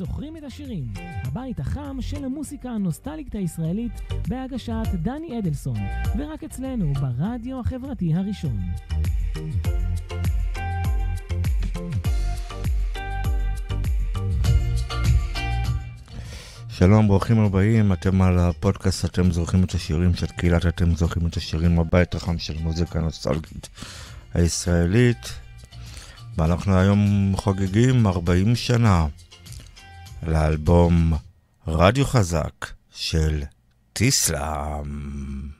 זוכרים את השירים, הבית החם של המוסיקה הנוסטלית הישראלית בהגשת דני אדלסון, ורק אצלנו ברדיו החברתי הראשון. שלום, ברוכים הבאים, אתם על הפודקאסט, אתם זוכרים את השירים של קהילת, אתם זוכרים את השירים הבית החם של מוזיקה נוסטלגית הישראלית. ואנחנו היום חוגגים 40 שנה לאלבום רדיו חזק של טיסלאם.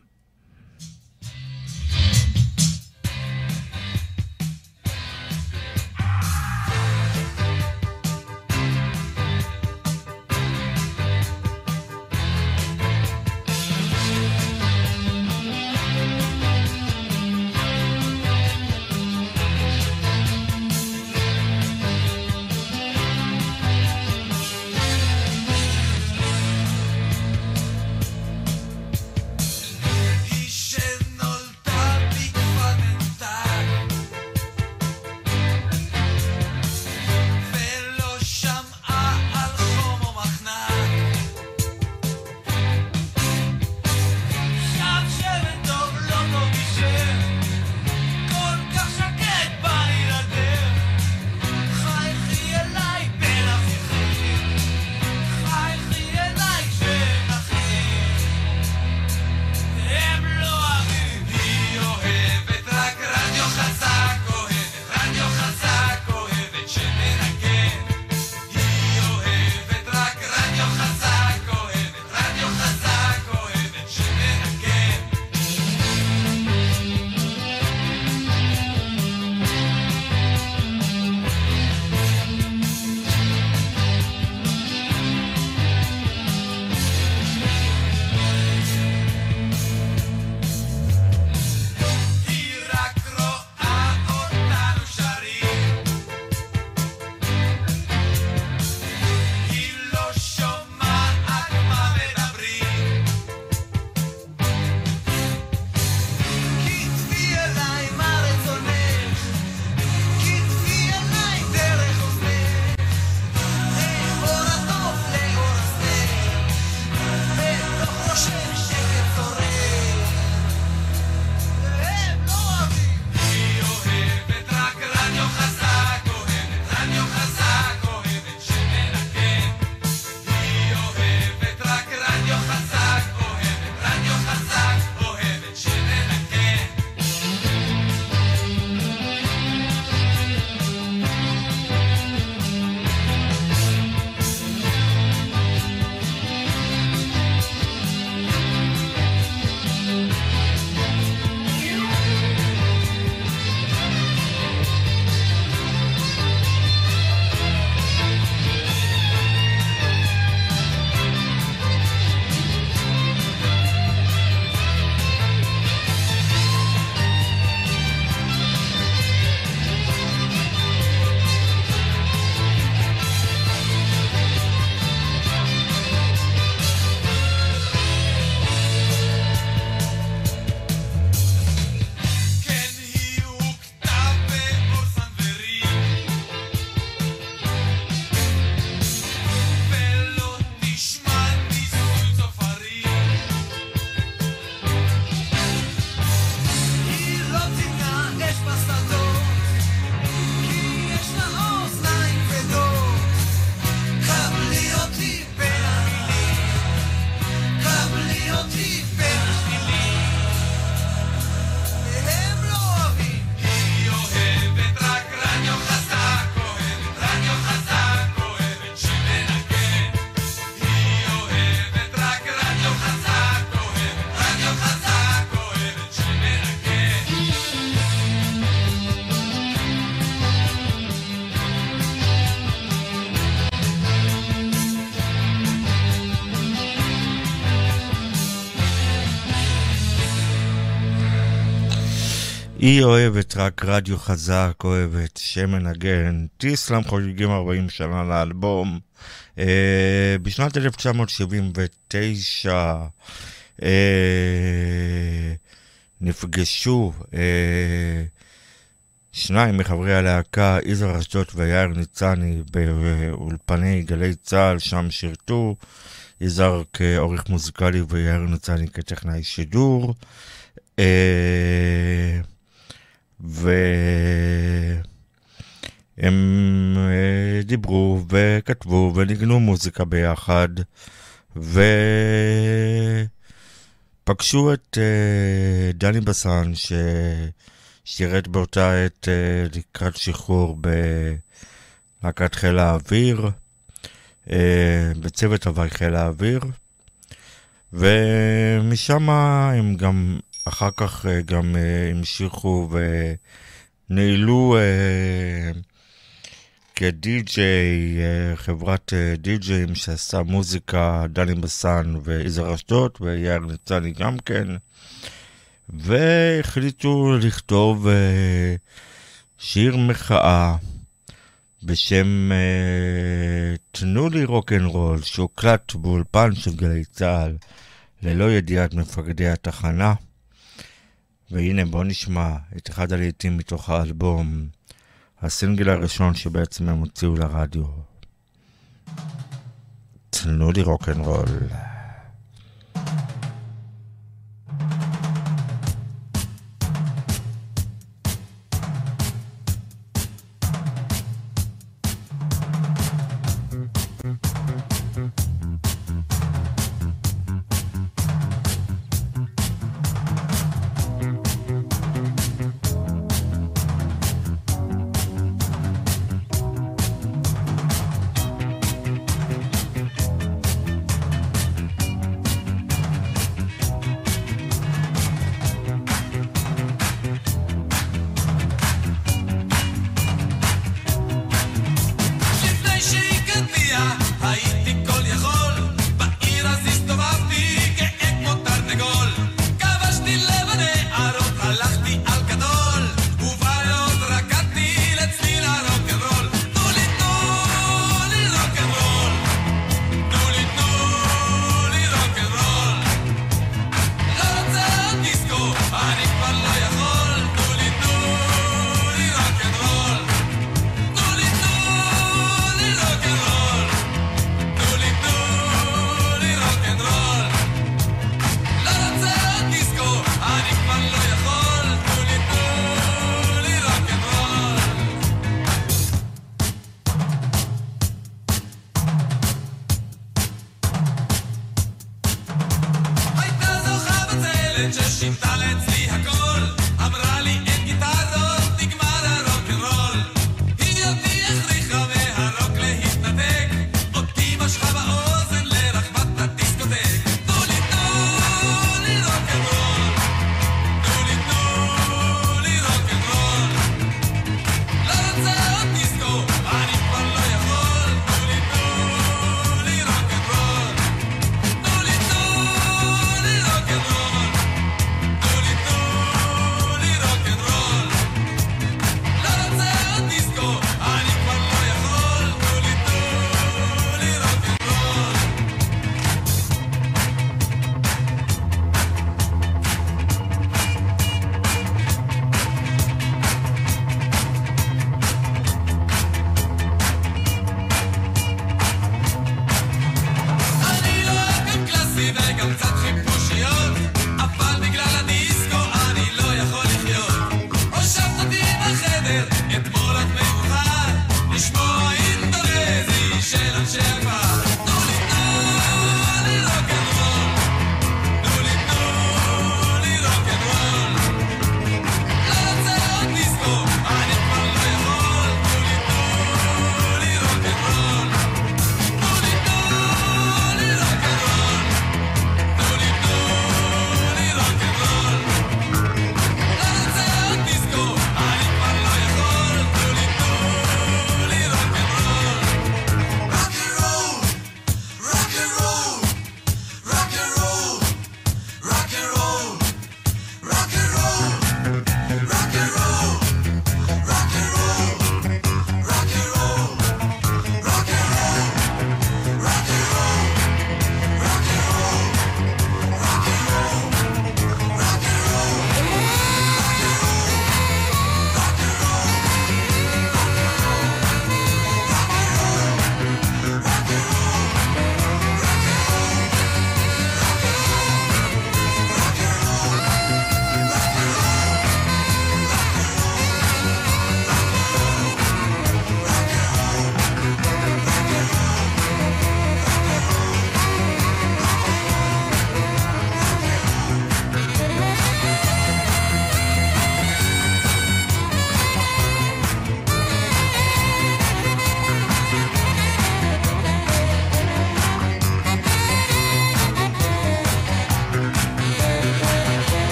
היא אוהבת רק רדיו חזק, אוהבת שם מנגן. טיסלאם חוגגים 40 שנה לאלבום. אה, בשנת 1979 אה, נפגשו אה, שניים מחברי הלהקה, יזהר אשדוד ויאיר ניצני, באולפני גלי צה"ל, שם שירתו. יזהר כעורך מוזיקלי ויאיר ניצני כטכנאי שידור. אה, והם אה, דיברו וכתבו וניגנו מוזיקה ביחד, ופגשו את אה, דני בסן, ששירת באותה עת לקראת שחרור בלהקת חיל האוויר, בצוות הווי חיל האוויר. ומשם הם גם אחר כך אה, גם uh, המשיכו וניהלו uh, כדי-ג'יי, חברת די-ג'יים שעשה מוזיקה, דני בסן ויזהר אשדוד ויאיר ניצני גם כן, והחליטו לכתוב שיר מחאה בשם תנו לי רוקנרול, שהוקלט באולפן של גלי צה"ל ללא ידיעת מפקדי התחנה. והנה בוא נשמע את אחד הלעיתים מתוך האלבום, הסינגל הראשון שבעצם הם הוציאו לרדיו. תנו לי רוקנרול.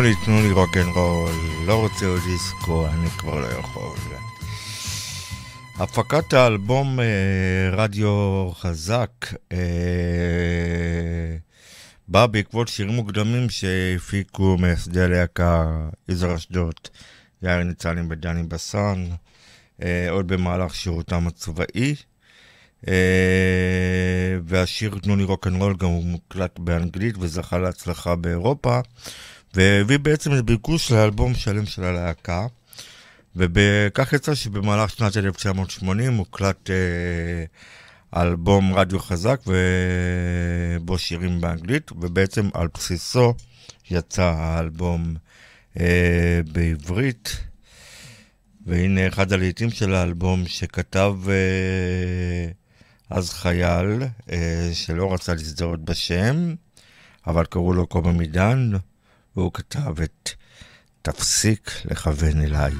תנו לי, תנו לי רוקנרול, לא רוצה עוד דיסקו, אני כבר לא יכול. הפקת האלבום אה, רדיו חזק אה, באה בעקבות שירים מוקדמים שהפיקו מייסדי הלהקה יזהר אשדוד, יאיר ניצנים ודני בסן, אה, עוד במהלך שירותם הצבאי. אה, והשיר תנו לי רוקנרול גם הוא מוקלט באנגלית וזכה להצלחה באירופה. והביא בעצם לביקוש לאלבום שלם של הלהקה. וכך יצא שבמהלך שנת 1980 הוקלט אה, אלבום רדיו חזק ובו שירים באנגלית, ובעצם על בסיסו יצא האלבום אה, בעברית. והנה אחד הלעיתים של האלבום שכתב אה, אז חייל, אה, שלא רצה להזדהות בשם, אבל קראו לו קובה מידן. והוא כתב את תפסיק לכוון אליי.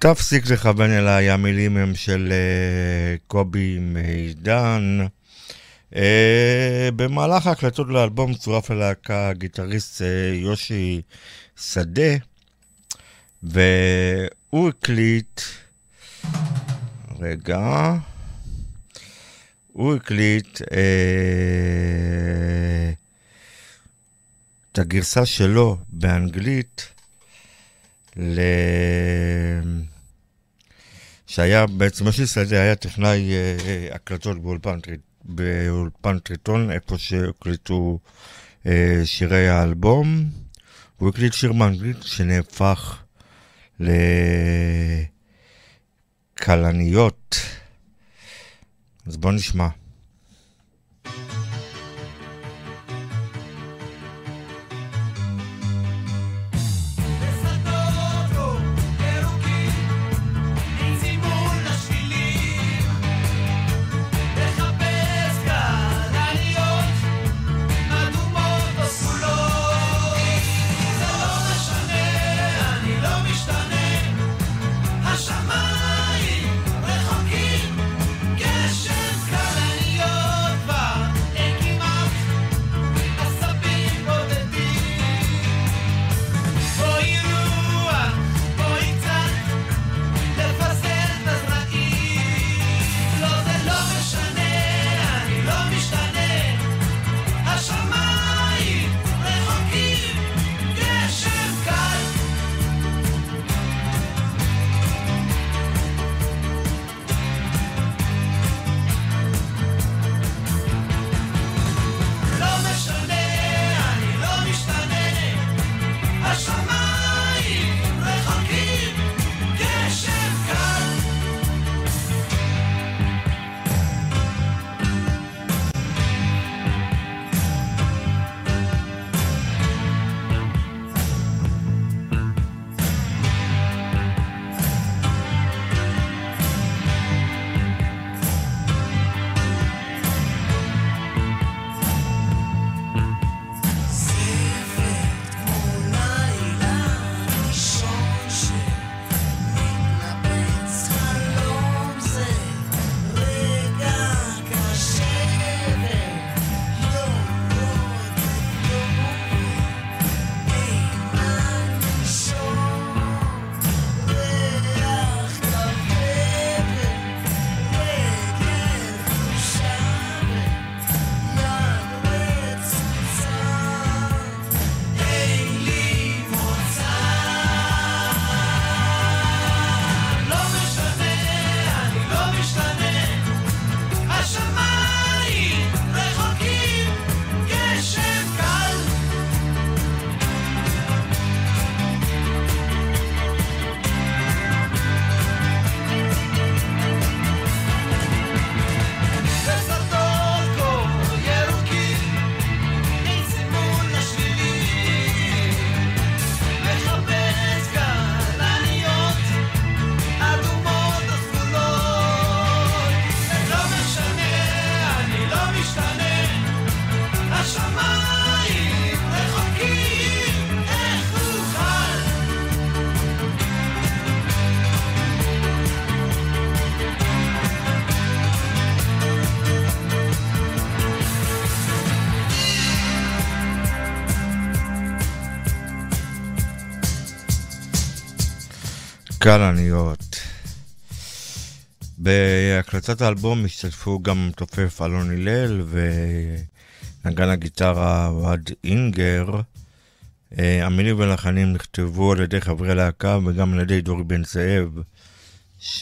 תפסיק לכוון אליי, המילים הם של uh, קובי מידן. Uh, במהלך ההקלטות לאלבום צורף ללהקה הגיטריסט uh, יושי שדה, והוא הקליט, רגע, הוא הקליט uh, את הגרסה שלו באנגלית ל... שהיה בעצם, משה שדה היה טכנאי אה, הקלטות באולפן, באולפן טריטון, איפה שהקליטו אה, שירי האלבום. הוא הקליט שיר מאנגלית שנהפך לכלניות. אז בואו נשמע. כלניות. בהקלטת האלבום השתתפו גם תופף אלון הלל ונגן הגיטרה אוהד אינגר. אה, המילים ולחנים נכתבו על ידי חברי להקה וגם על ידי דורי בן זאב, שכתב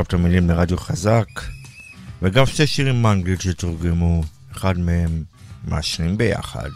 את המילים לרדיו חזק, וגם שתי שירים באנגלית שתורגמו, אחד מהם מעשנים ביחד.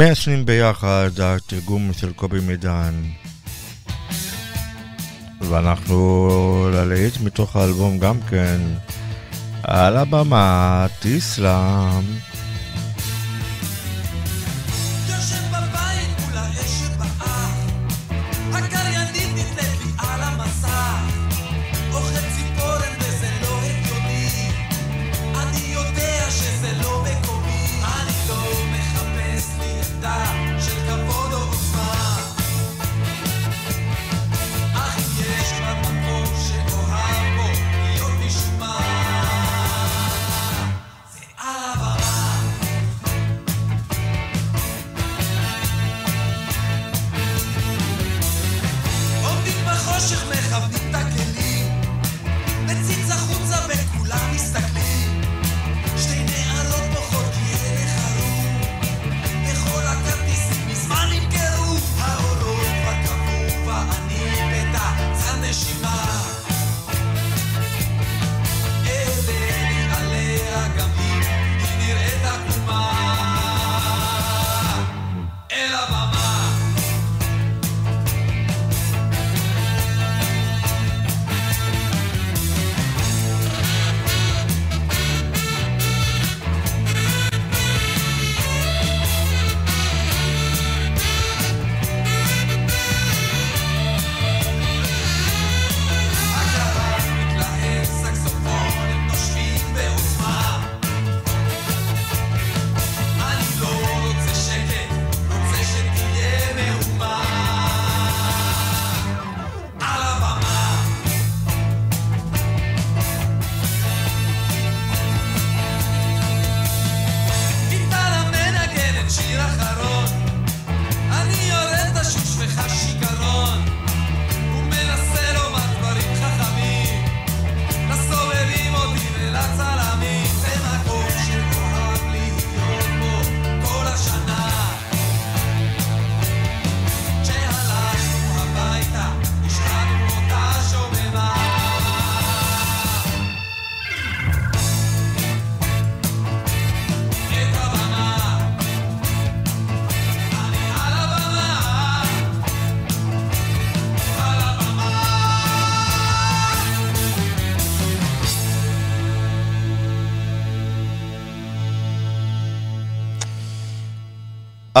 מעשנים ביחד, התרגום של קובי מידן. ואנחנו ללהיט מתוך האלבום גם כן, על הבמה, טיסלאם.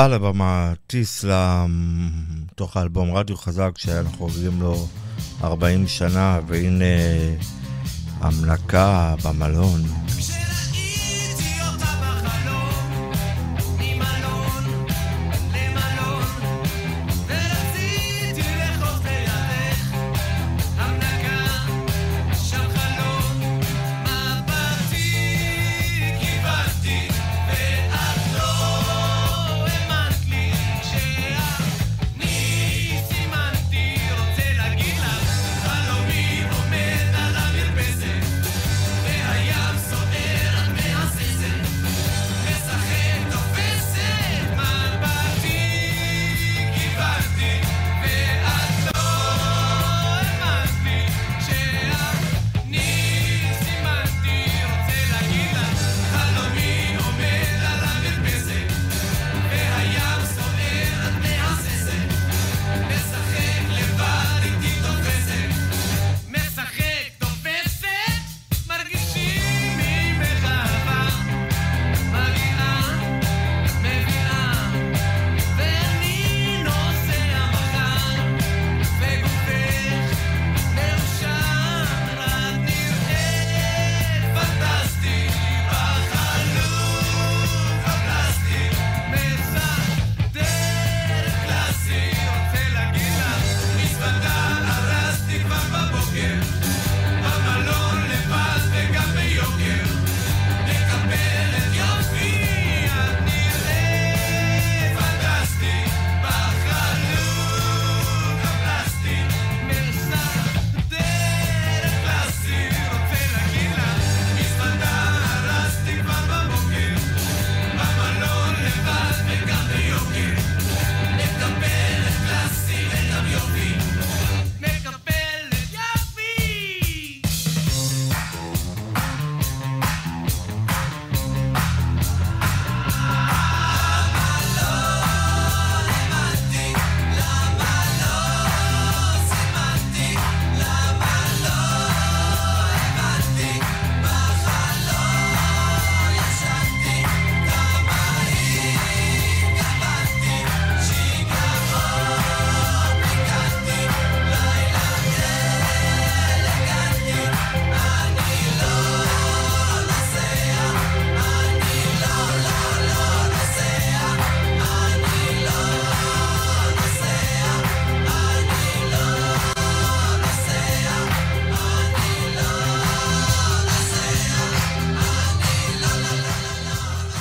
על הבמה טיסלאם, תוך האלבום רדיו חזק שאנחנו חוגגים לו 40 שנה, והנה המנקה במלון.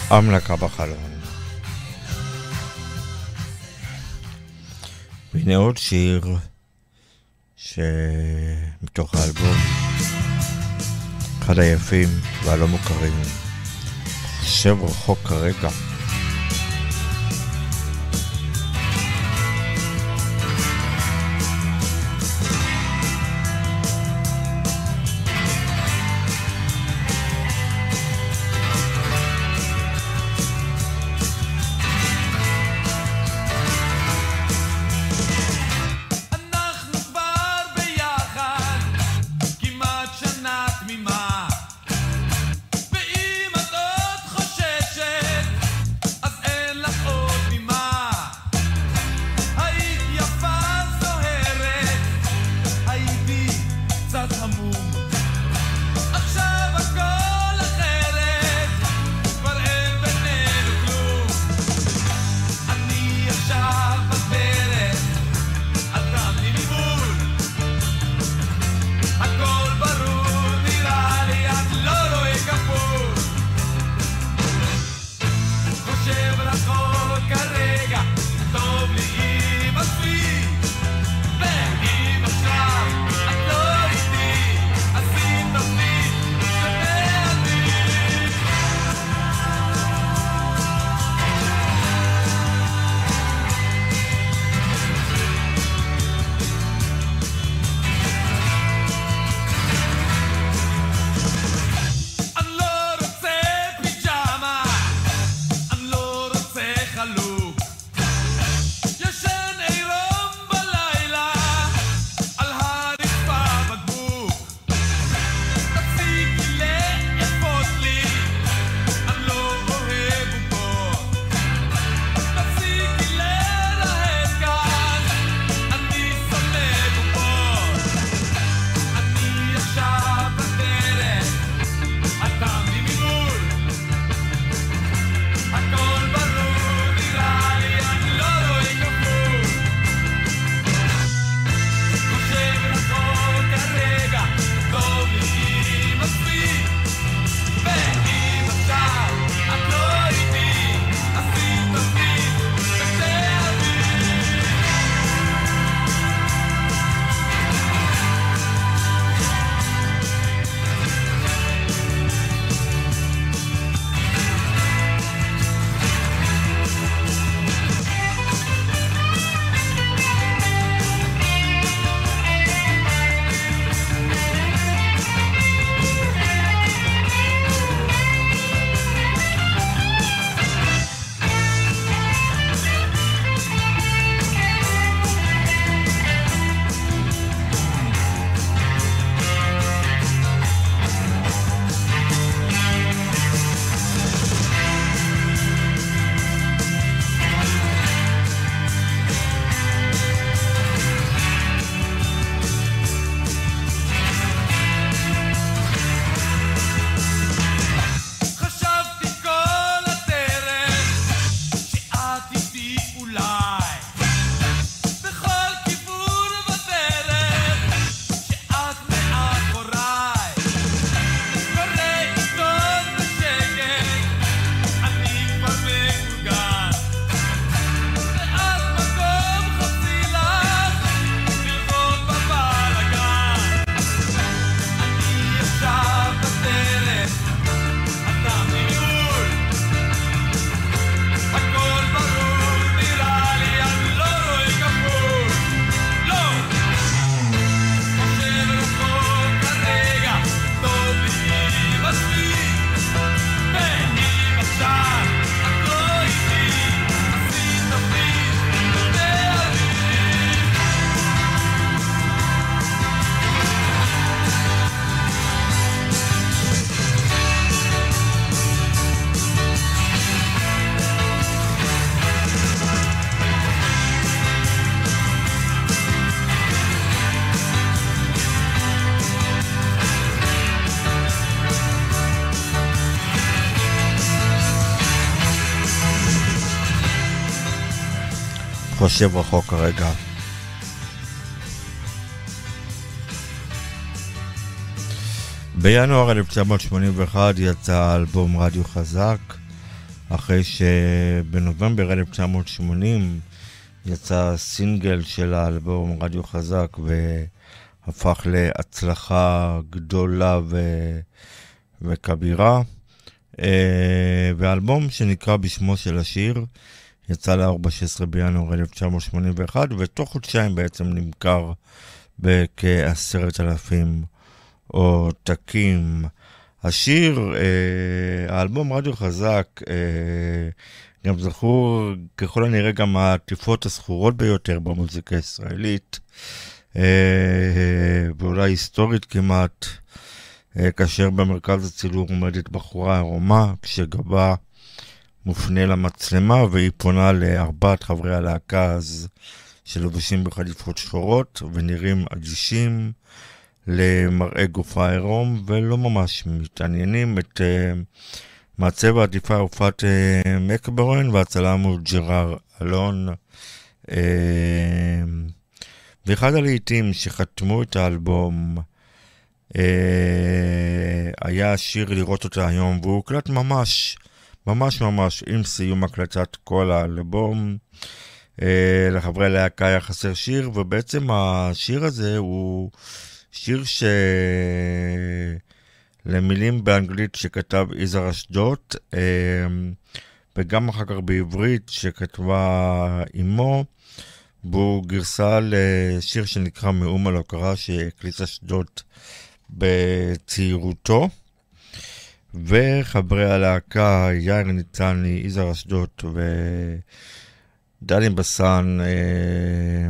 המלקה בחלון. והנה עוד שיר שמתוך האלבום, אחד היפים והלא מוכרים, חושב רחוק כרגע. חושב רחוק כרגע. בינואר 1981 יצא אלבום רדיו חזק, אחרי שבנובמבר 1980 יצא סינגל של האלבום רדיו חזק והפך להצלחה גדולה ו... וכבירה. אה, ואלבום שנקרא בשמו של השיר יצא לאור ב-16 בינואר 1981, ותוך חודשיים בעצם נמכר בכעשרת אלפים עותקים. השיר, אה, האלבום רדיו חזק, אה, גם זכור ככל הנראה גם העטיפות הזכורות ביותר במוזיקה הישראלית, אה, ואולי היסטורית כמעט, אה, כאשר במרכז הצילור עומדת בחורה ערומה, כשגבה מופנה למצלמה והיא פונה לארבעת חברי הלהקה אז שלובשים בחליפות שחורות ונראים אדישים למראה גופה עירום ולא ממש מתעניינים את uh, מעצב העטיפה הופעת uh, מקברון והצלם הוא ג'רר אלון. Uh, ואחד הלעיתים שחתמו את האלבום uh, היה השיר לראות אותה היום והוא הוקלט ממש ממש ממש עם סיום הקלטת כל האלבום. אה, לחברי הלהקה היה חסר שיר, ובעצם השיר הזה הוא שיר ש... למילים באנגלית שכתב יזהר אשדוד, אה, וגם אחר כך בעברית שכתבה אמו, והוא גרסה לשיר שנקרא מאום על הוקרה שהקליט אשדוד בצעירותו. וחברי הלהקה יאיר ניצני, יזהר אשדוד ודני בסן אה,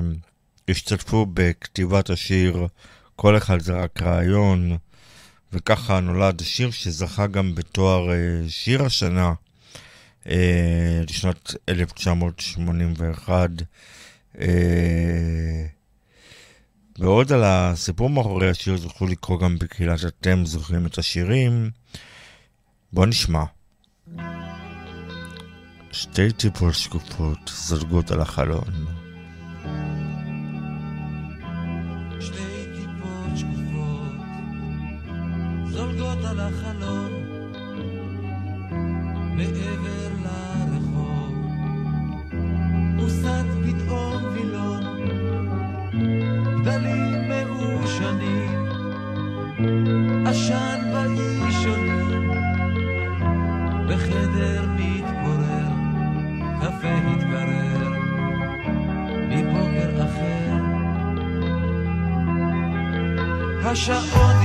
השתתפו בכתיבת השיר כל אחד זה רק רעיון, וככה נולד השיר שזכה גם בתואר אה, שיר השנה אה, לשנת 1981. אה, ועוד על הסיפור מאחורי השיר זוכלו לקרוא גם בקהילת אתם זוכרים את השירים. בוא נשמע. שתי טיפול שקופות זולגות על החלון. מעבר לרחוב עשן באישונים בחדר השעון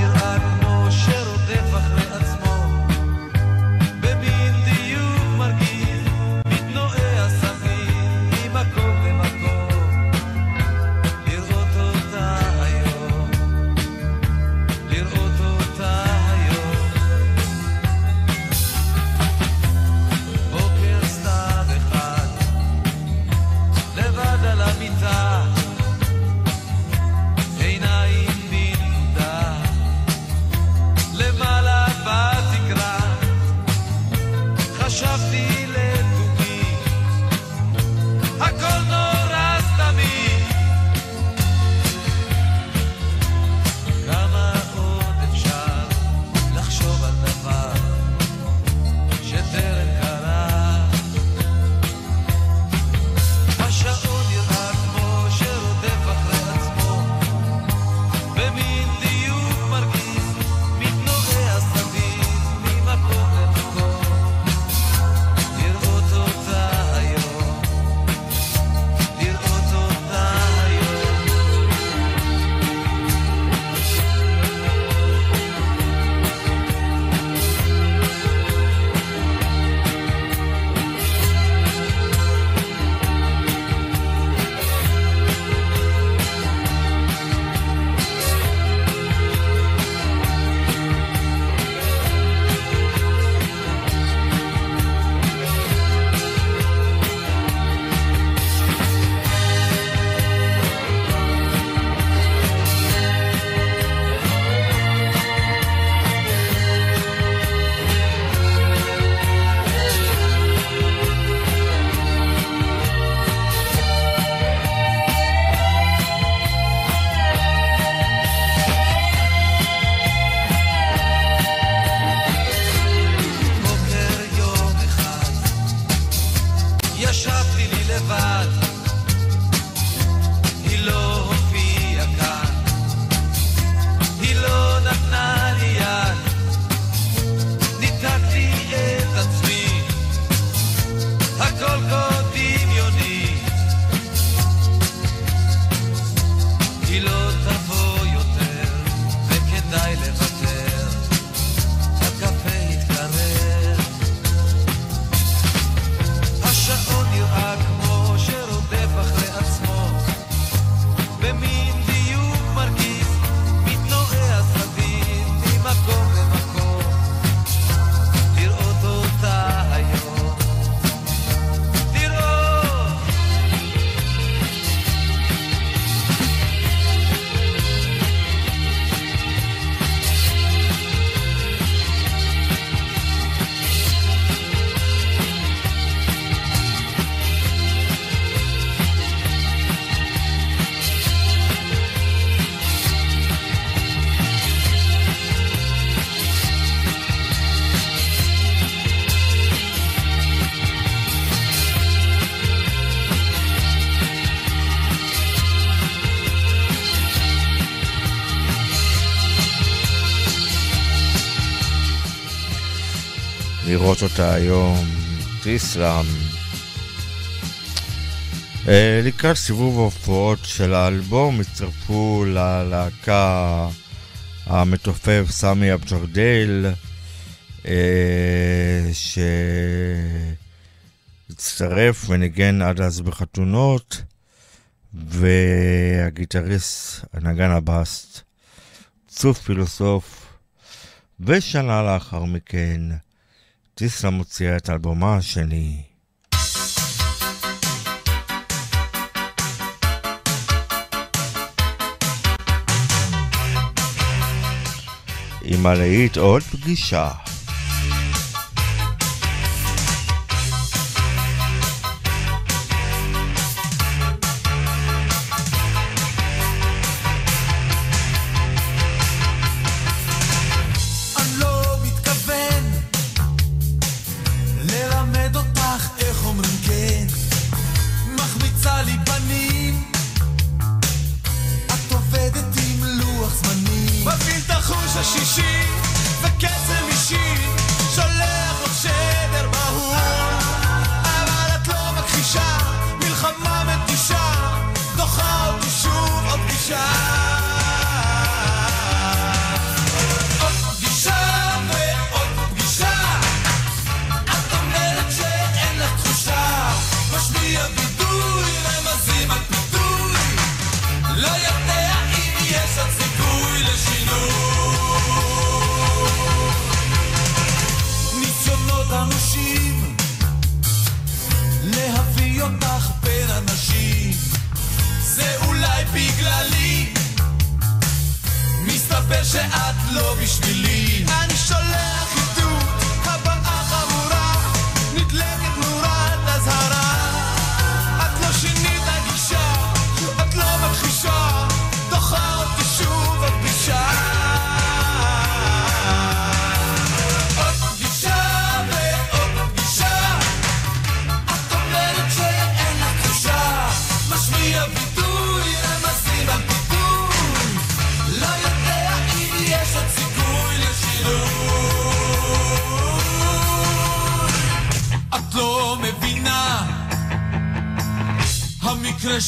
לראות אותה היום, טיסלאם. אה, לקראת סיבוב ההופעות של האלבום הצטרפו ללהקה המתופף סמי אבג'רדל, אה, שהצטרף וניגן עד אז בחתונות, והגיטריסט, הנגן הבאסט, צוף פילוסוף, ושנה לאחר מכן, טיסלה מוציאה את אלבומה השני. עם הלהיט עוד פגישה.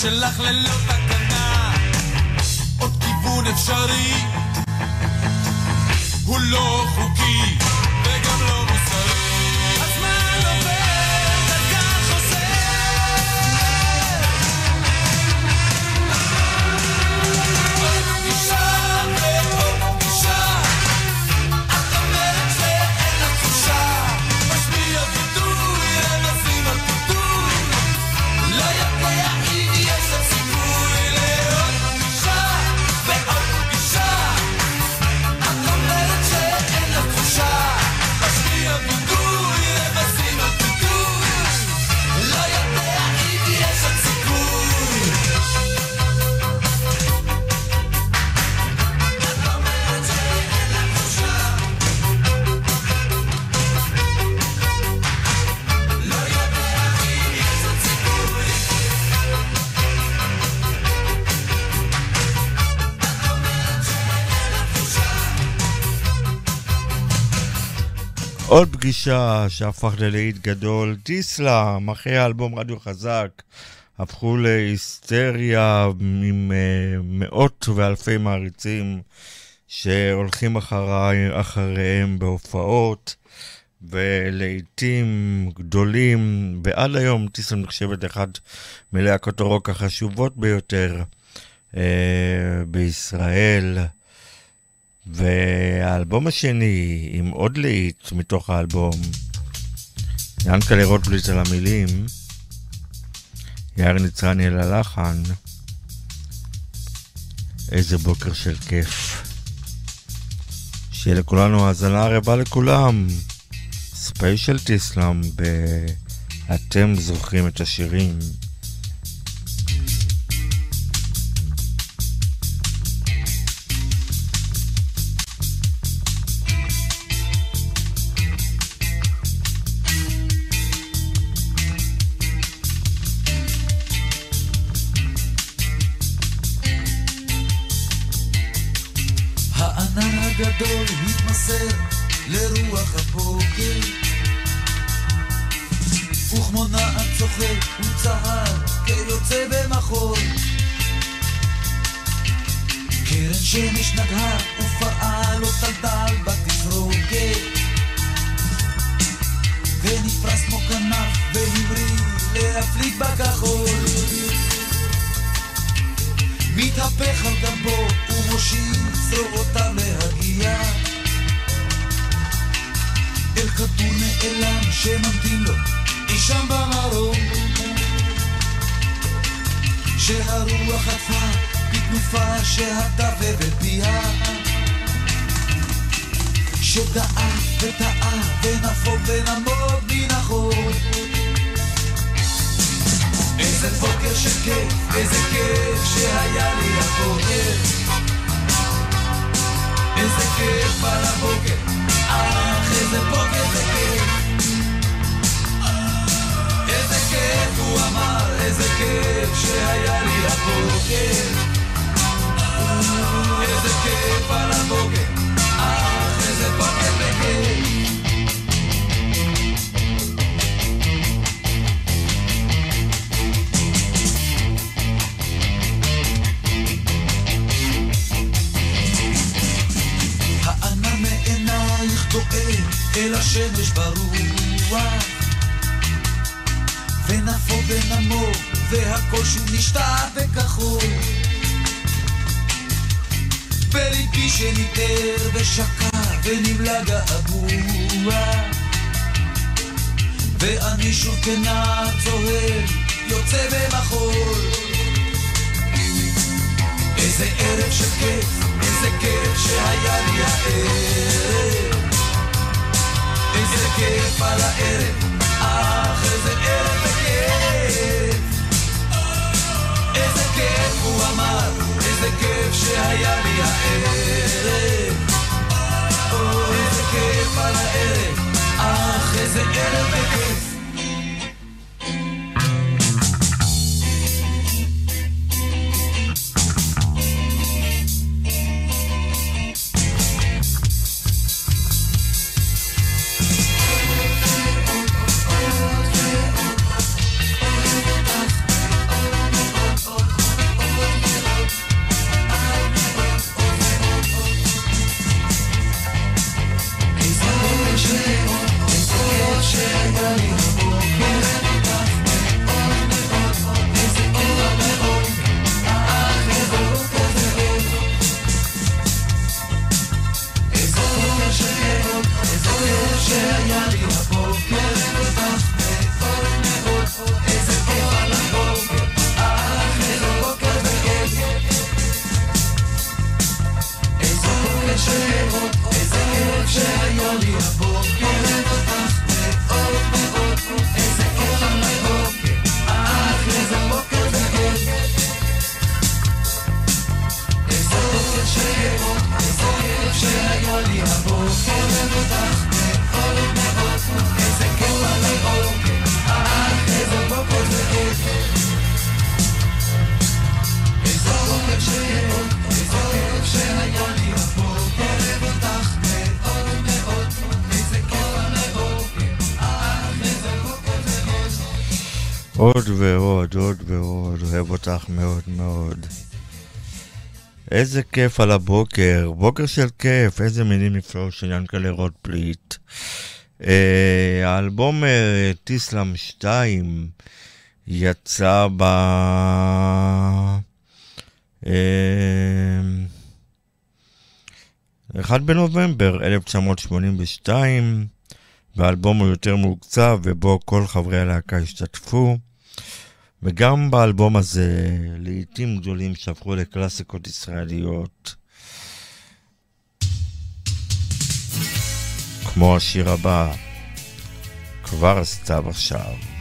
שלך ללא תקנה. עוד כיוון אפשרי. הוא לא חוקי עוד פגישה שהפך ללהיט גדול, דיסלאם, אחרי האלבום רדיו חזק, הפכו להיסטריה עם uh, מאות ואלפי מעריצים שהולכים אחרי, אחריהם בהופעות ולעיתים גדולים, ועד היום טיסלאם נחשבת לאחד מלהקות הרוק החשובות ביותר uh, בישראל. והאלבום השני, עם עוד להיט מתוך האלבום, ינקלה רוטבליט על המילים, יאיר ניצרני על הלחן, איזה בוקר של כיף. שיהיה לכולנו האזנה רבה לכולם. ספיישל טיסלאם ב... אתם זוכרים את השירים. הגדול התמסר לרוח הבוקר. וכמו נער צוחק הוא צהל כיוצא במחול. קרן שמש נגעה ופרעה לו טלטל בתפרוקת. ונפרס כמו כנף והמריא להפליג בכחול. מתהפך על גבו ומושיט זרועותיו להגיע אל כדור נעלם שממתין לו? אי שם במרום. שהרוח חטפה בתנופה שהטפה בפיה שדעה וטעה ונפוג ונמוג מן החול איזה בוקר של כיף, איזה כיף שהיה לי הבוקר איזה כיף על הבוקר, אך איזה בוקר זה כיף. איזה כיף הוא אמר, איזה כיף שהיה לי הבוקר. איזה כיף על הבוקר, אך איזה בוקר וכיף הענן דואג אל השמש ברוח. ונפו ונמוג והכל שוב נשתע בכחול. בליבי שניטר ושקע ונמלא געגוע ואני שוב כנער צוהל יוצא במחול. איזה ערב של כיף, איזה כיף שהיה לי הערב איזה כיף על הערב, אך איזה ערב וכיף איזה כיף הוא אמר, איזה כיף שהיה לי הערב או, איזה כיף על הערב, אך איזה ערב וכיף איזה כיף על הבוקר, בוקר של כיף, איזה מילים נפלאות של ינקלה רוטפליט. אה, האלבום אה, טיסלאם 2 יצא ב... אה, 1 בנובמבר 1982, והאלבום הוא יותר מוקצב ובו כל חברי הלהקה השתתפו. וגם באלבום הזה, לעיתים גדולים שהפכו לקלאסיקות ישראליות. כמו השיר הבא, כבר סתיו עכשיו.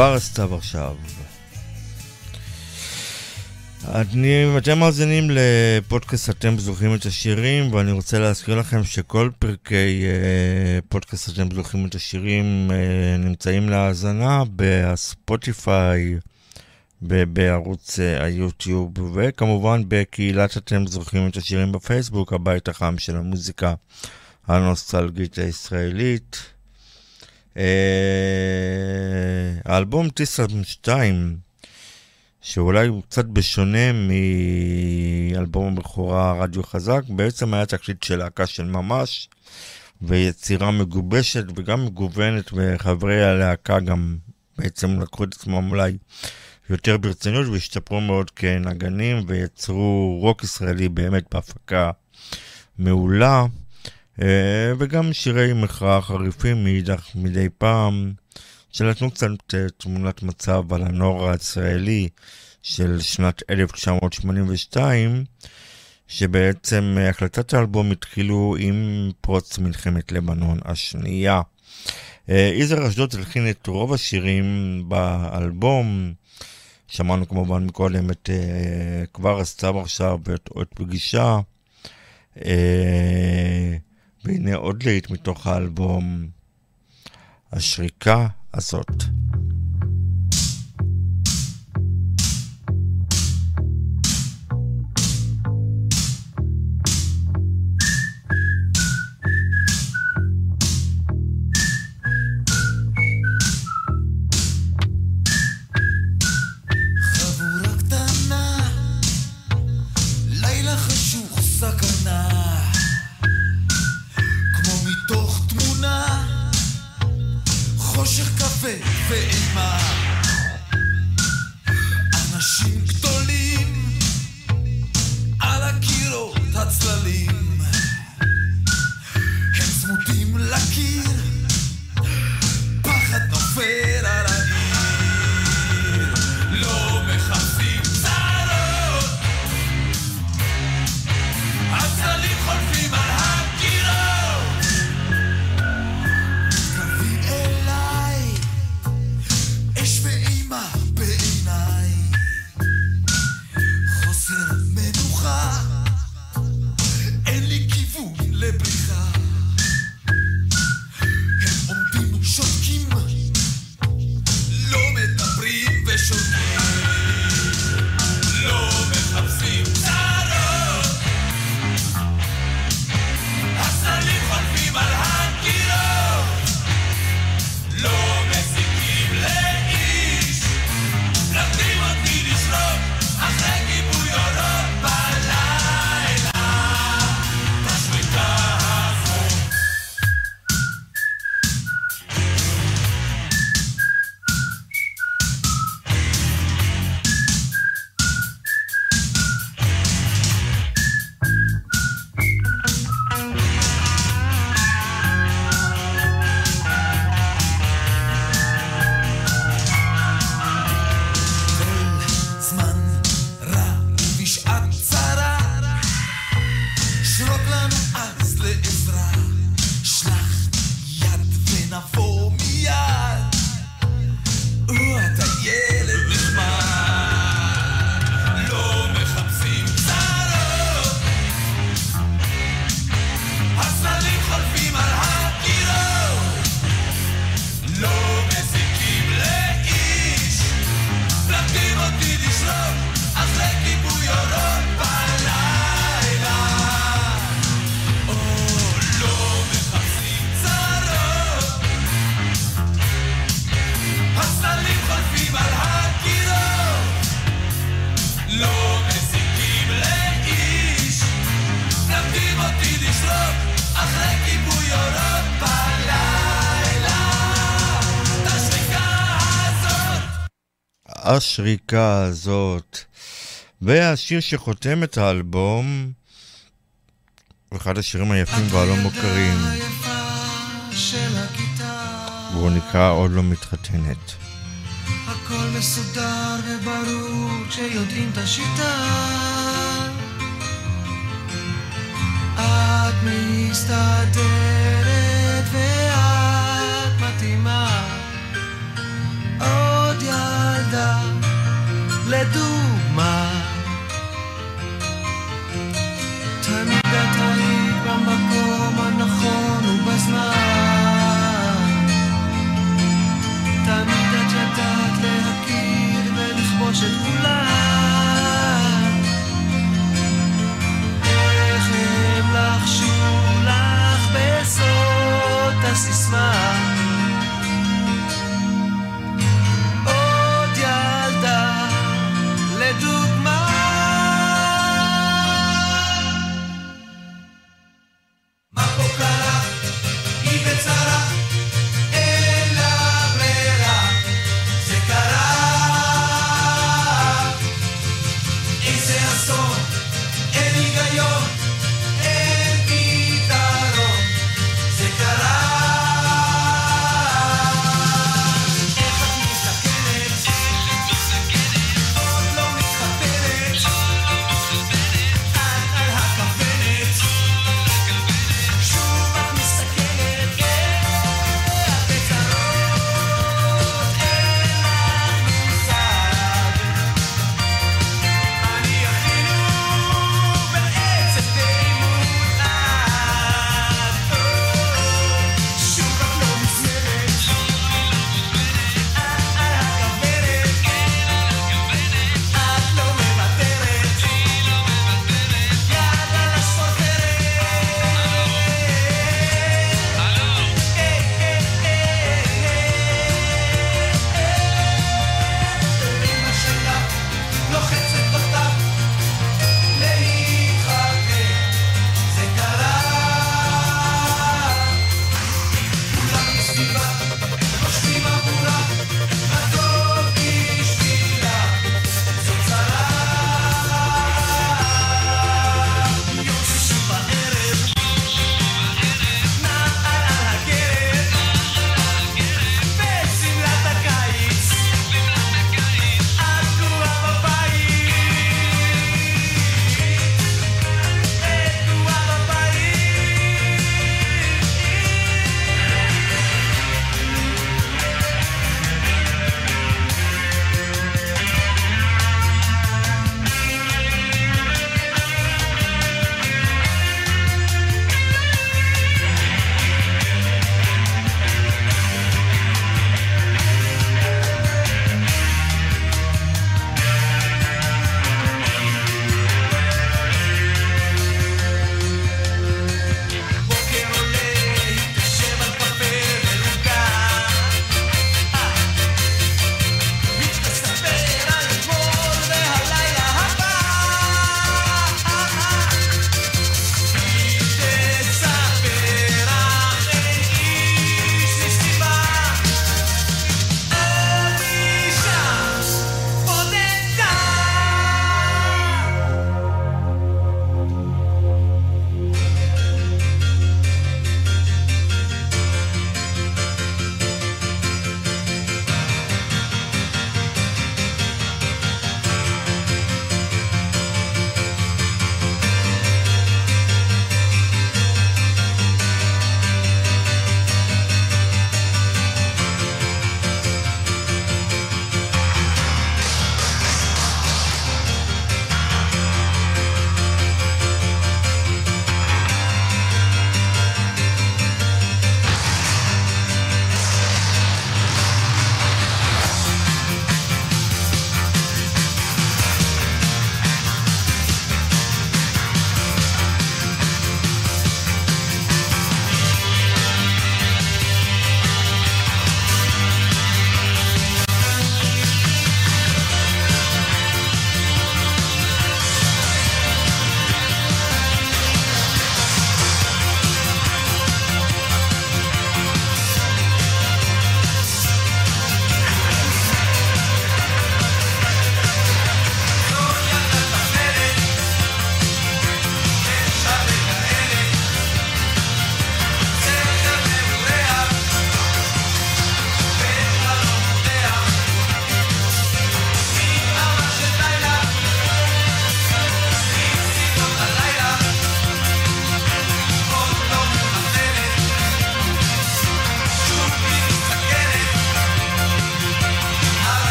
כבר הסתיו עכשיו. אני, אתם מאזינים לפודקאסט אתם זוכרים את השירים ואני רוצה להזכיר לכם שכל פרקי אה, פודקאסט אתם זוכרים את השירים אה, נמצאים להאזנה בספוטיפיי, בערוץ אה, היוטיוב וכמובן בקהילת אתם זוכרים את השירים בפייסבוק, הבית החם של המוזיקה הנוסטלגית הישראלית. אה, האלבום טיסה 2, שאולי הוא קצת בשונה מאלבום הבכורה רדיו חזק, בעצם היה תקליט של להקה של ממש, ויצירה מגובשת וגם מגוונת, וחברי הלהקה גם בעצם לקחו את עצמם אולי יותר ברצינות והשתפרו מאוד כנגנים, ויצרו רוק ישראלי באמת בהפקה מעולה. אה, וגם שירי מחאה חריפים מאידך מדי פעם, שנתנו קצת אה, תמונת מצב על הנוער הישראלי של שנת 1982, שבעצם אה, הקלטת האלבום התחילו עם פרוץ מלחמת לבנון השנייה. יזהר אשדוד הלחין את רוב השירים באלבום. שמענו כמובן מקודם את כבר הסתיו עכשיו ואת פגישה. והנה עוד להיט מתוך האלבום, השריקה הזאת. חושך כבד ואימה. אנשים גדולים, על הקירות הצללים, הם צמודים לקיר, פחד נופל השריקה הזאת. והשיר שחותם את האלבום, אחד השירים היפים והלא מוכרים. והוא נקרא עוד לא מתחתנת. הכל מסודר וברור כשיודעים את השיטה את מסתדרת ואת מתאימה עוד ילדה לדוגמה. תמיד את היית במקום הנכון ובזמן. תמיד את ידעת להכיר ולכבוש את כולם. איך הם לחשו לך בסוף עוד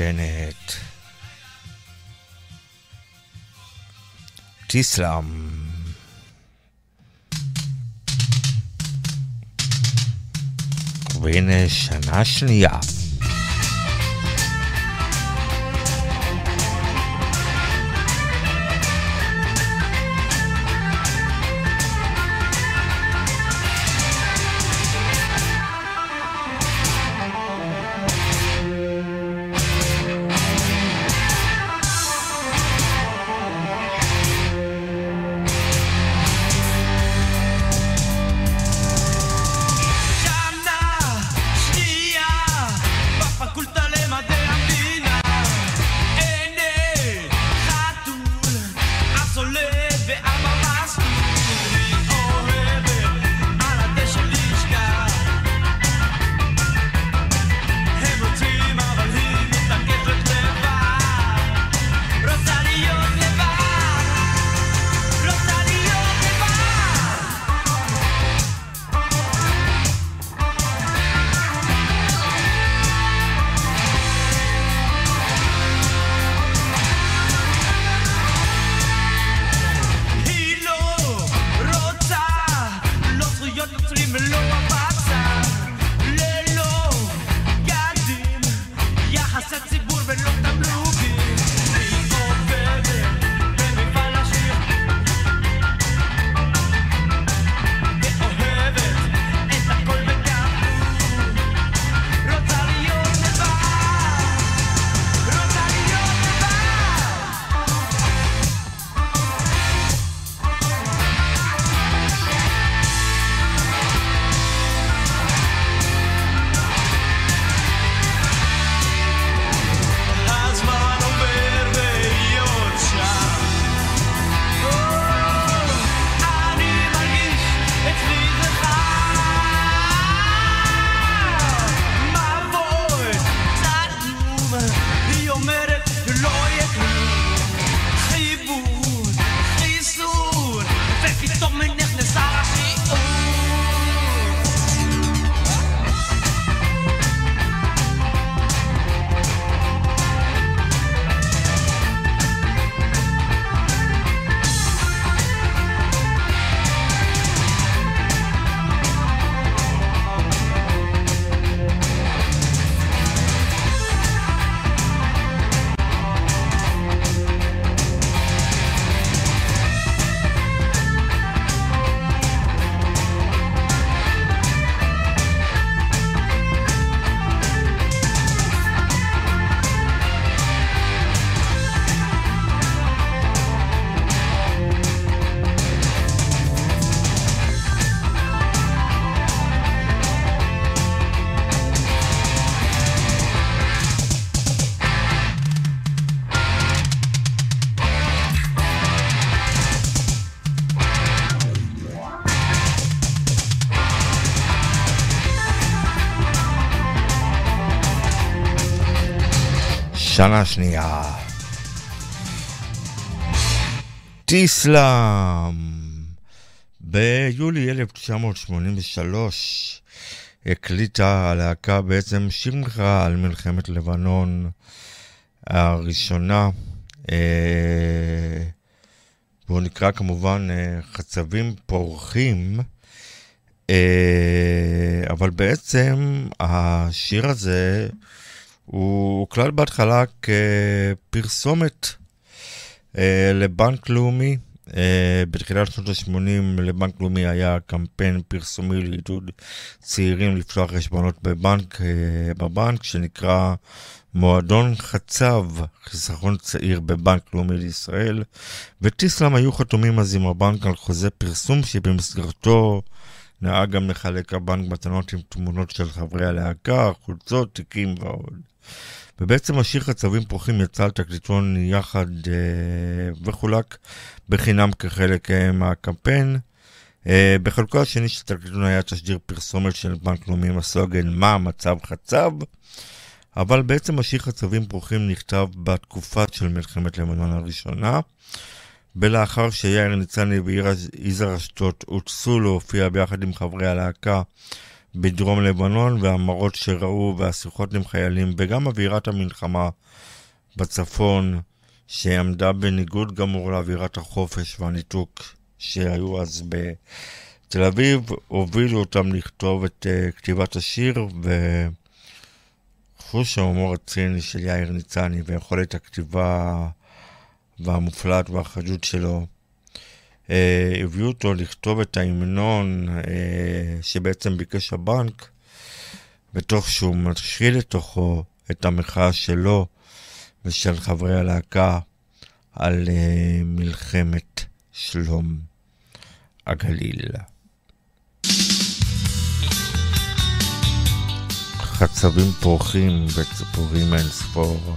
לא מתחתנת. תיסלאם. והנה שנה שנייה. שנה שנייה. טיסלאם. ביולי 1983 הקליטה הלהקה בעצם שמחה על מלחמת לבנון הראשונה. אה, והוא נקרא כמובן אה, חצבים פורחים. אה, אבל בעצם השיר הזה הוא הוקלט בהתחלה כפרסומת אה, לבנק לאומי. אה, בתחילת שנות ה-80 לבנק לאומי היה קמפיין פרסומי לעידוד צעירים לפתוח חשבונות בבנק, אה, בבנק שנקרא מועדון חצב, חיסכון צעיר בבנק לאומי לישראל, וטיסלאם היו חתומים אז עם הבנק על חוזה פרסום שבמסגרתו נהג גם לחלק הבנק מתנות עם תמונות של חברי הלהקה, חולצות, תיקים ועוד. ובעצם השיר חצבים פורחים יצא על תקליטון יחד אה, וחולק בחינם כחלק אה, מהקמפיין. אה, בחלקו השני של התקליטון היה תשדיר פרסומת של בנק לאומי עם הסלוגן מה המצב חצב, אבל בעצם השיר חצבים פורחים נכתב בתקופה של מלחמת לבנון הראשונה. ולאחר שיאיר ניצני ויזהר אשדוד הוצאו להופיע ביחד עם חברי הלהקה בדרום לבנון, והמראות שראו, והשיחות עם חיילים, וגם אווירת המלחמה בצפון, שעמדה בניגוד גמור לאווירת החופש והניתוק שהיו אז בתל אביב, הובילו אותם לכתוב את uh, כתיבת השיר, וחוש ההומור הציני של יאיר ניצני ויכולת הכתיבה והמופלט והחדות שלו, הביאו אותו לכתוב את ההמנון uh, שבעצם ביקש הבנק, ותוך שהוא משחיל לתוכו את המחאה שלו ושל חברי הלהקה על uh, מלחמת שלום הגליל. חצבים פורחים וציפורים אין ספור.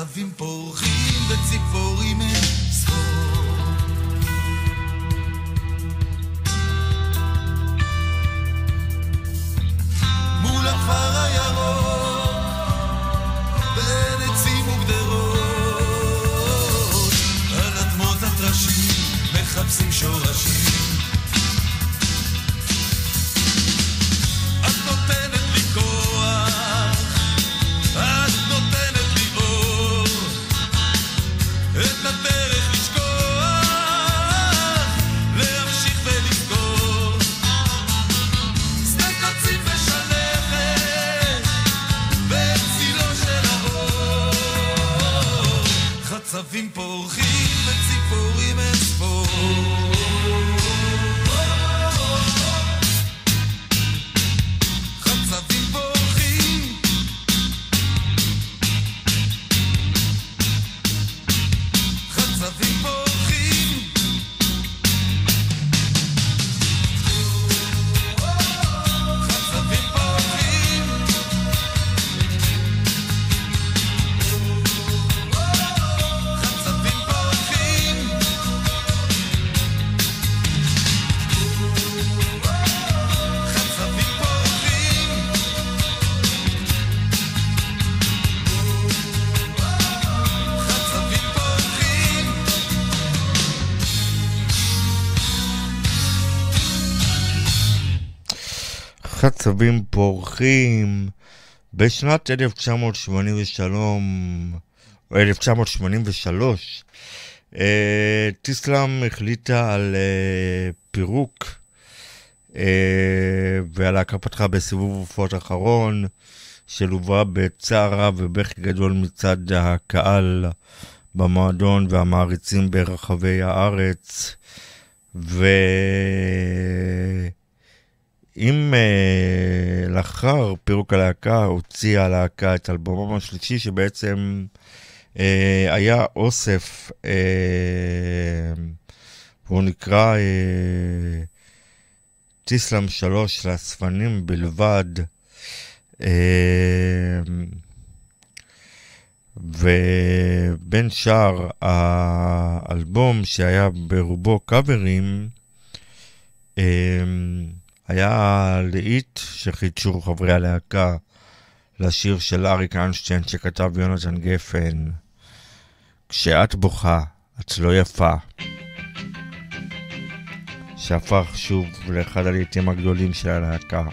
עשבים פורחים וציפורים אין ספור. מול הכפר הירוק, בין עצים וגדרות, על אדמות הטרשים מחפשים שורשים בשנת 1983, או 1983, אה, טיסלאם החליטה על אה, פירוק, אה, והלהקה פתחה בסיבוב הופעות אחרון, שלווה בצער רב ובכי גדול מצד הקהל במועדון והמעריצים ברחבי הארץ. ו... אם אה, לאחר פירוק הלהקה הוציאה הלהקה את אלבומם השלישי שבעצם אה, היה אוסף, אה, והוא נקרא אה, טיסלאם 3 לאספנים בלבד. אה, ובין שאר האלבום שהיה ברובו קאברים, אה, היה להיט שחידשו חברי הלהקה לשיר של אריק איינשטיין שכתב יונתן גפן, כשאת בוכה, את לא יפה, שהפך שוב לאחד הלהיטים הגדולים של הלהקה.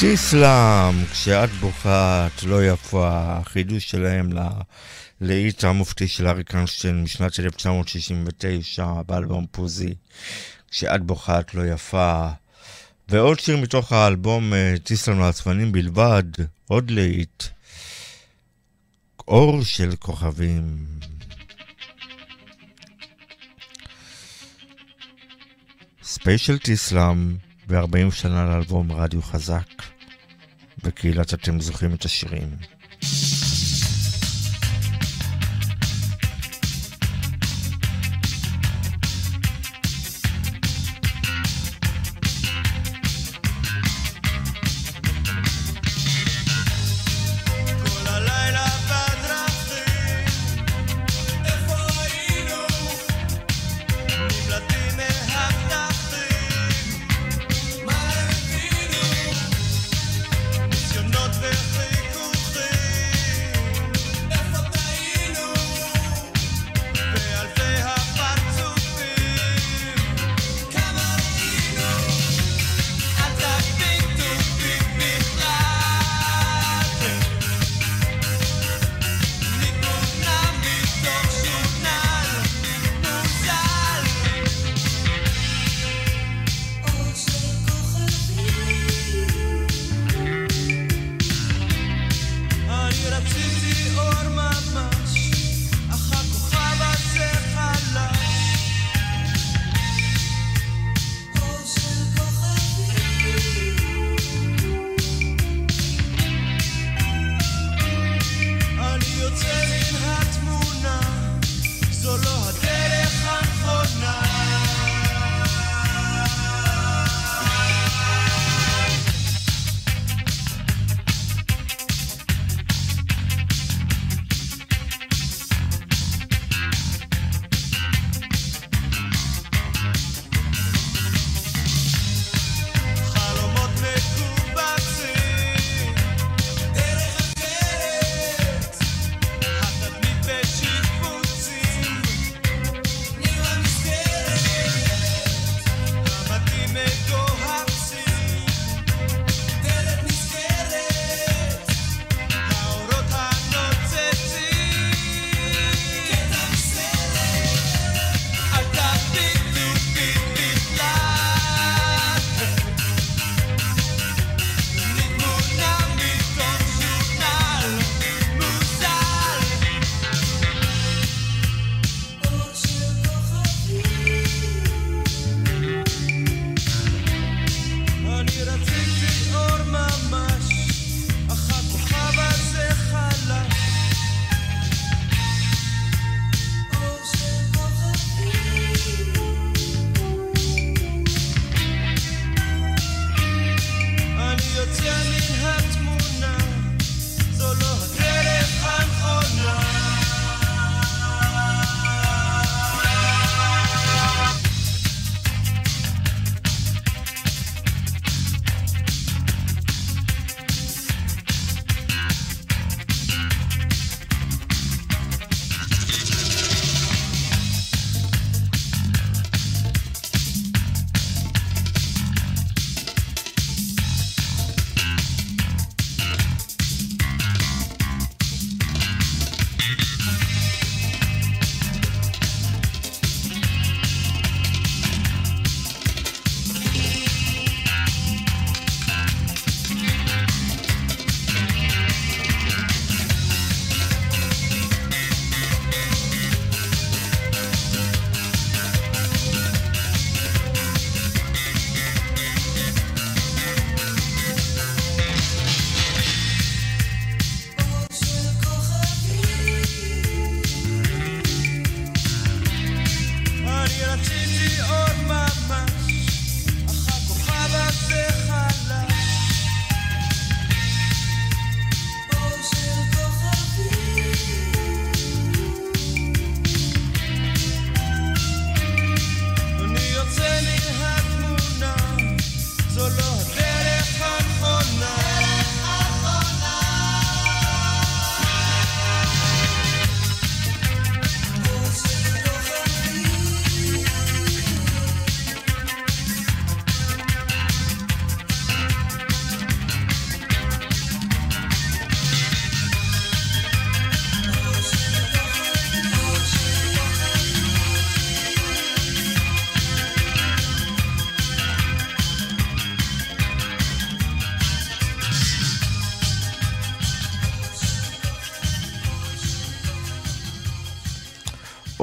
תיסלאם, כשאת בוכה את לא יפה, החידוש שלהם ללהיט המופתי של אריק איינשטיין משנת 1969 באלבום פוזי, כשאת בוכה את לא יפה. ועוד שיר מתוך האלבום אה, תיסלאם לעצבנים בלבד, עוד להיט, אור של כוכבים. ספיישל תיסלאם ו-40 שנה לאלבום רדיו חזק. בקהילת אתם זוכרים את השירים.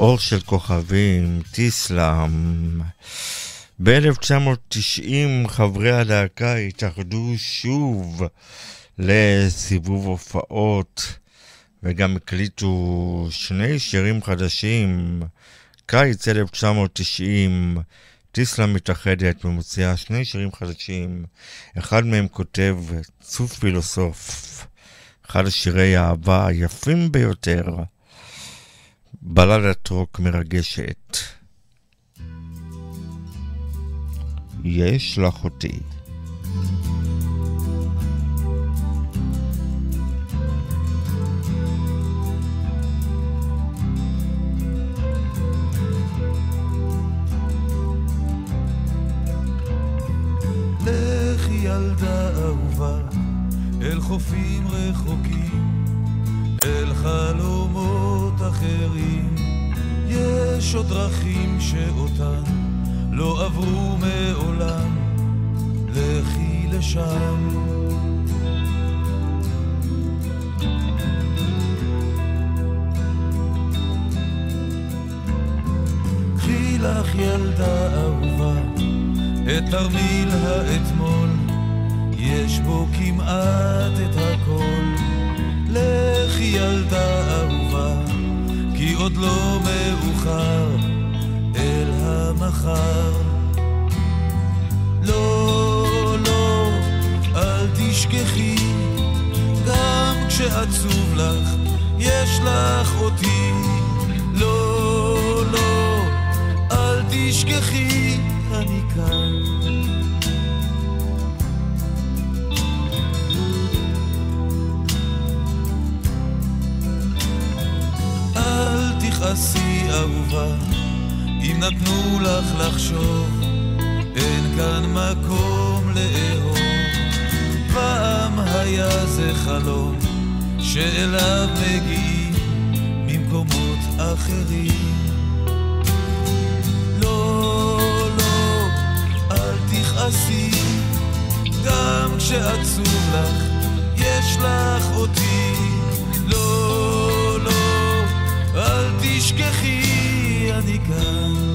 אור של כוכבים, טיסלאם. ב-1990 חברי הלהקה התאחדו שוב לסיבוב הופעות וגם הקליטו שני שירים חדשים. קיץ 1990, טיסלה מתאחדת ומוציאה שני שירים חדשים. אחד מהם כותב צוף פילוסוף, אחד השירי האהבה היפים ביותר. בלדת רוק מרגשת. יש לך אותי. לכי ילדה אהובה אל חופים רחוקים אל חלומות אחרים. יש עוד דרכים שאותן לא עברו מעולם. לכי לשם. קחי לך ילדה אהובה את תרמיל האתמול. יש בו כמעט את הכל. לכי ילדה אהובה, כי עוד לא מאוחר אל המחר. לא, לא, אל תשכחי, גם כשעצוב לך, יש לך אותי. לא, לא, אל תשכחי, אני כאן. תכעסי אהובה, אם נתנו לך לחשוב, אין כאן מקום לאהוב. פעם היה זה חלום, שאליו מגיעים ממקומות אחרים. לא, לא, אל תכעסי, גם כשעצוב לך, יש לך אותי. אל תשכחי, אני כאן.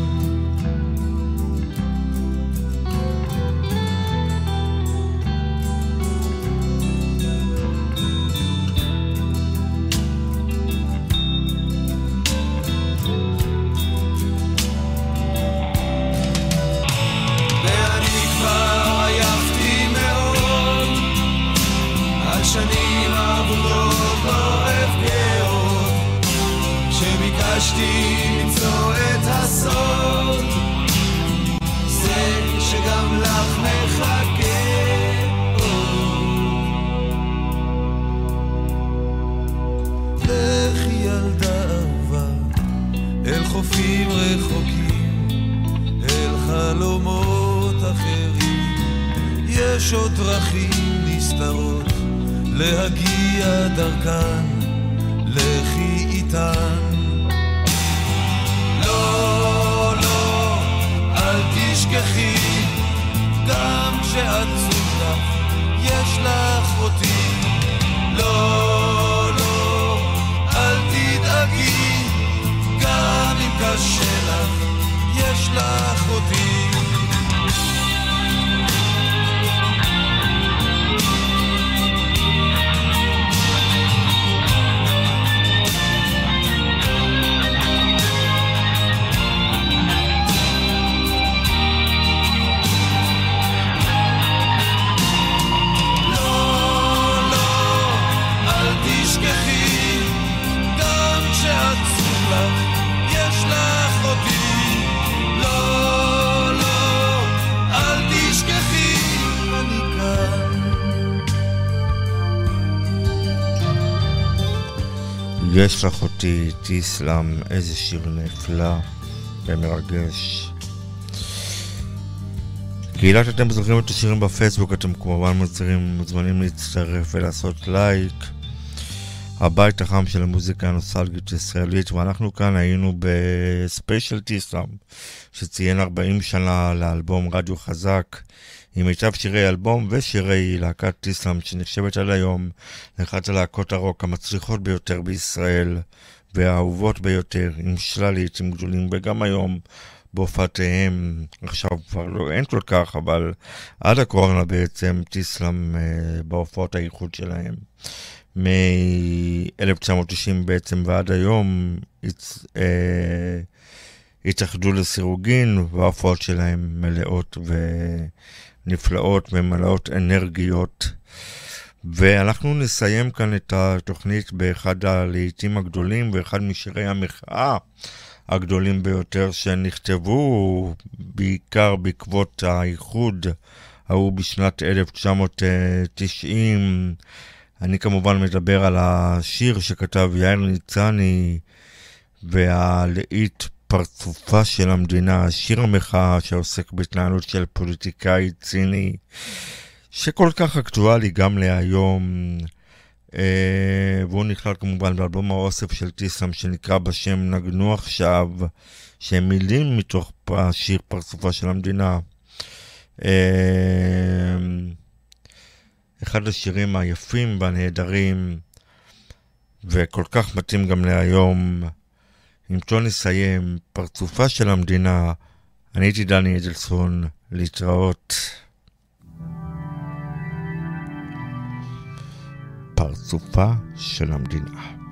יש לך אותי, תיסלם, איזה שיר נפלא ומרגש. קהילת אתם זוכרים את השירים בפייסבוק, אתם כמובן מוזרים, מוזמנים להצטרף ולעשות לייק. הבית החם של המוזיקה הנוסטלגית הישראלית, ואנחנו כאן היינו בספיישל תיסלם, שציין 40 שנה לאלבום רדיו חזק. עם מיטב שירי אלבום ושירי להקת תיסלם, שנחשבת עד היום לאחת הלהקות הרוק המצליחות ביותר בישראל, והאהובות ביותר, עם שלל לעיתים גדולים, וגם היום בהופעתיהם, עכשיו כבר לא, אין כל כך, אבל עד הקורונה בעצם, טיסלאם אה, בהופעות האיחוד שלהם. מ-1990 בעצם ועד היום הצ... אה, התאחדו לסירוגין, וההופעות שלהם מלאות ונפלאות ומלאות אנרגיות. ואנחנו נסיים כאן את התוכנית באחד הלעיתים הגדולים ואחד משירי המחאה הגדולים ביותר שנכתבו בעיקר בעקבות האיחוד ההוא בשנת 1990. אני כמובן מדבר על השיר שכתב יאיר ניצני והלעיט פרצופה של המדינה, שיר המחאה שעוסק בהתנהלות של פוליטיקאי ציני, שכל כך אקטואלי גם להיום, אה, והוא נכלל כמובן באלבום האוסף של טיסם שנקרא בשם נגנו עכשיו, שהם מילים מתוך השיר פרצופה של המדינה. אה, אחד השירים היפים והנהדרים, וכל כך מתאים גם להיום. טון נסיים, פרצופה של המדינה, אני הייתי דני אדלסון, להתראות. פרצופה של המדינה.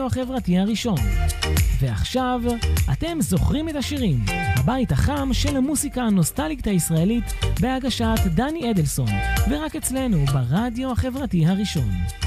הרדיו החברתי הראשון. ועכשיו, אתם זוכרים את השירים, הבית החם של המוסיקה הנוסטליקת הישראלית בהגשת דני אדלסון, ורק אצלנו ברדיו החברתי הראשון.